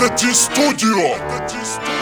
Это Ди-студио! Это Ди-студио!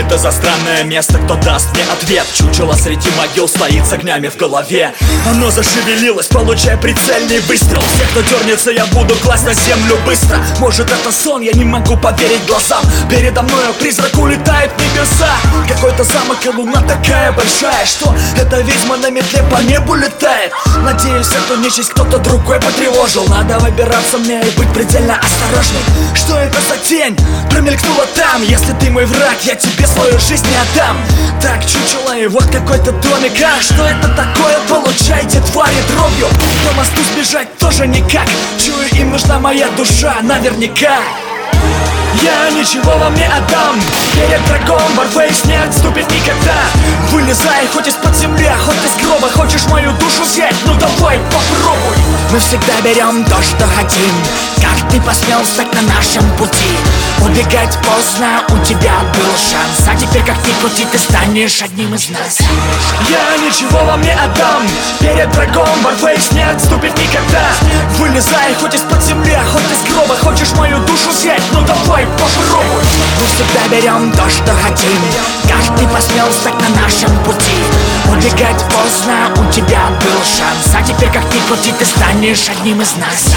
Это за странное место, кто даст мне ответ? Чучело среди могил стоит с огнями в голове. Оно зашевелилось, получая прицельный выстрел. Всех, кто дернется, я буду класть на землю быстро. Может это сон, я не могу поверить глазам. Передо мною призрак улетает в небеса. Какой-то замок и луна такая большая Что эта ведьма на метле по небу летает. Надеюсь, эту нечисть кто-то другой потревожил. Надо выбираться мне и быть предельно осторожным Что это за тень? Промелькнула там? Если ты мой враг, я тебе свою жизнь не отдам. Так, чучело и вот какой-то домик. А что это такое? Получайте твари дробью По мосту сбежать тоже никак. Чую, им нужна моя душа наверняка. Я ничего вам не отдам. Перед врагом Warface не отступит никогда. Вылезай хоть из-под земли, хоть из гроба. Хочешь мою душу взять? Ну давай, попробуй Мы всегда берем то, что хотим. Как ты посмел стать на нашем пути. Убегать поздно, у тебя был шанс. А теперь как ни крути, ты станешь одним из нас. Я ничего вам не отдам. Перед врагом Warface не отступит никогда. Вылезай хоть из-под земли, хоть из гроба. Хочешь мою душу взять? Ну давай, попробуй. Мы всегда берем то, что хотим. Каждый посмел стать на нашем пути. Убегать поздно, у тебя теперь как ни крути, ты станешь одним из нас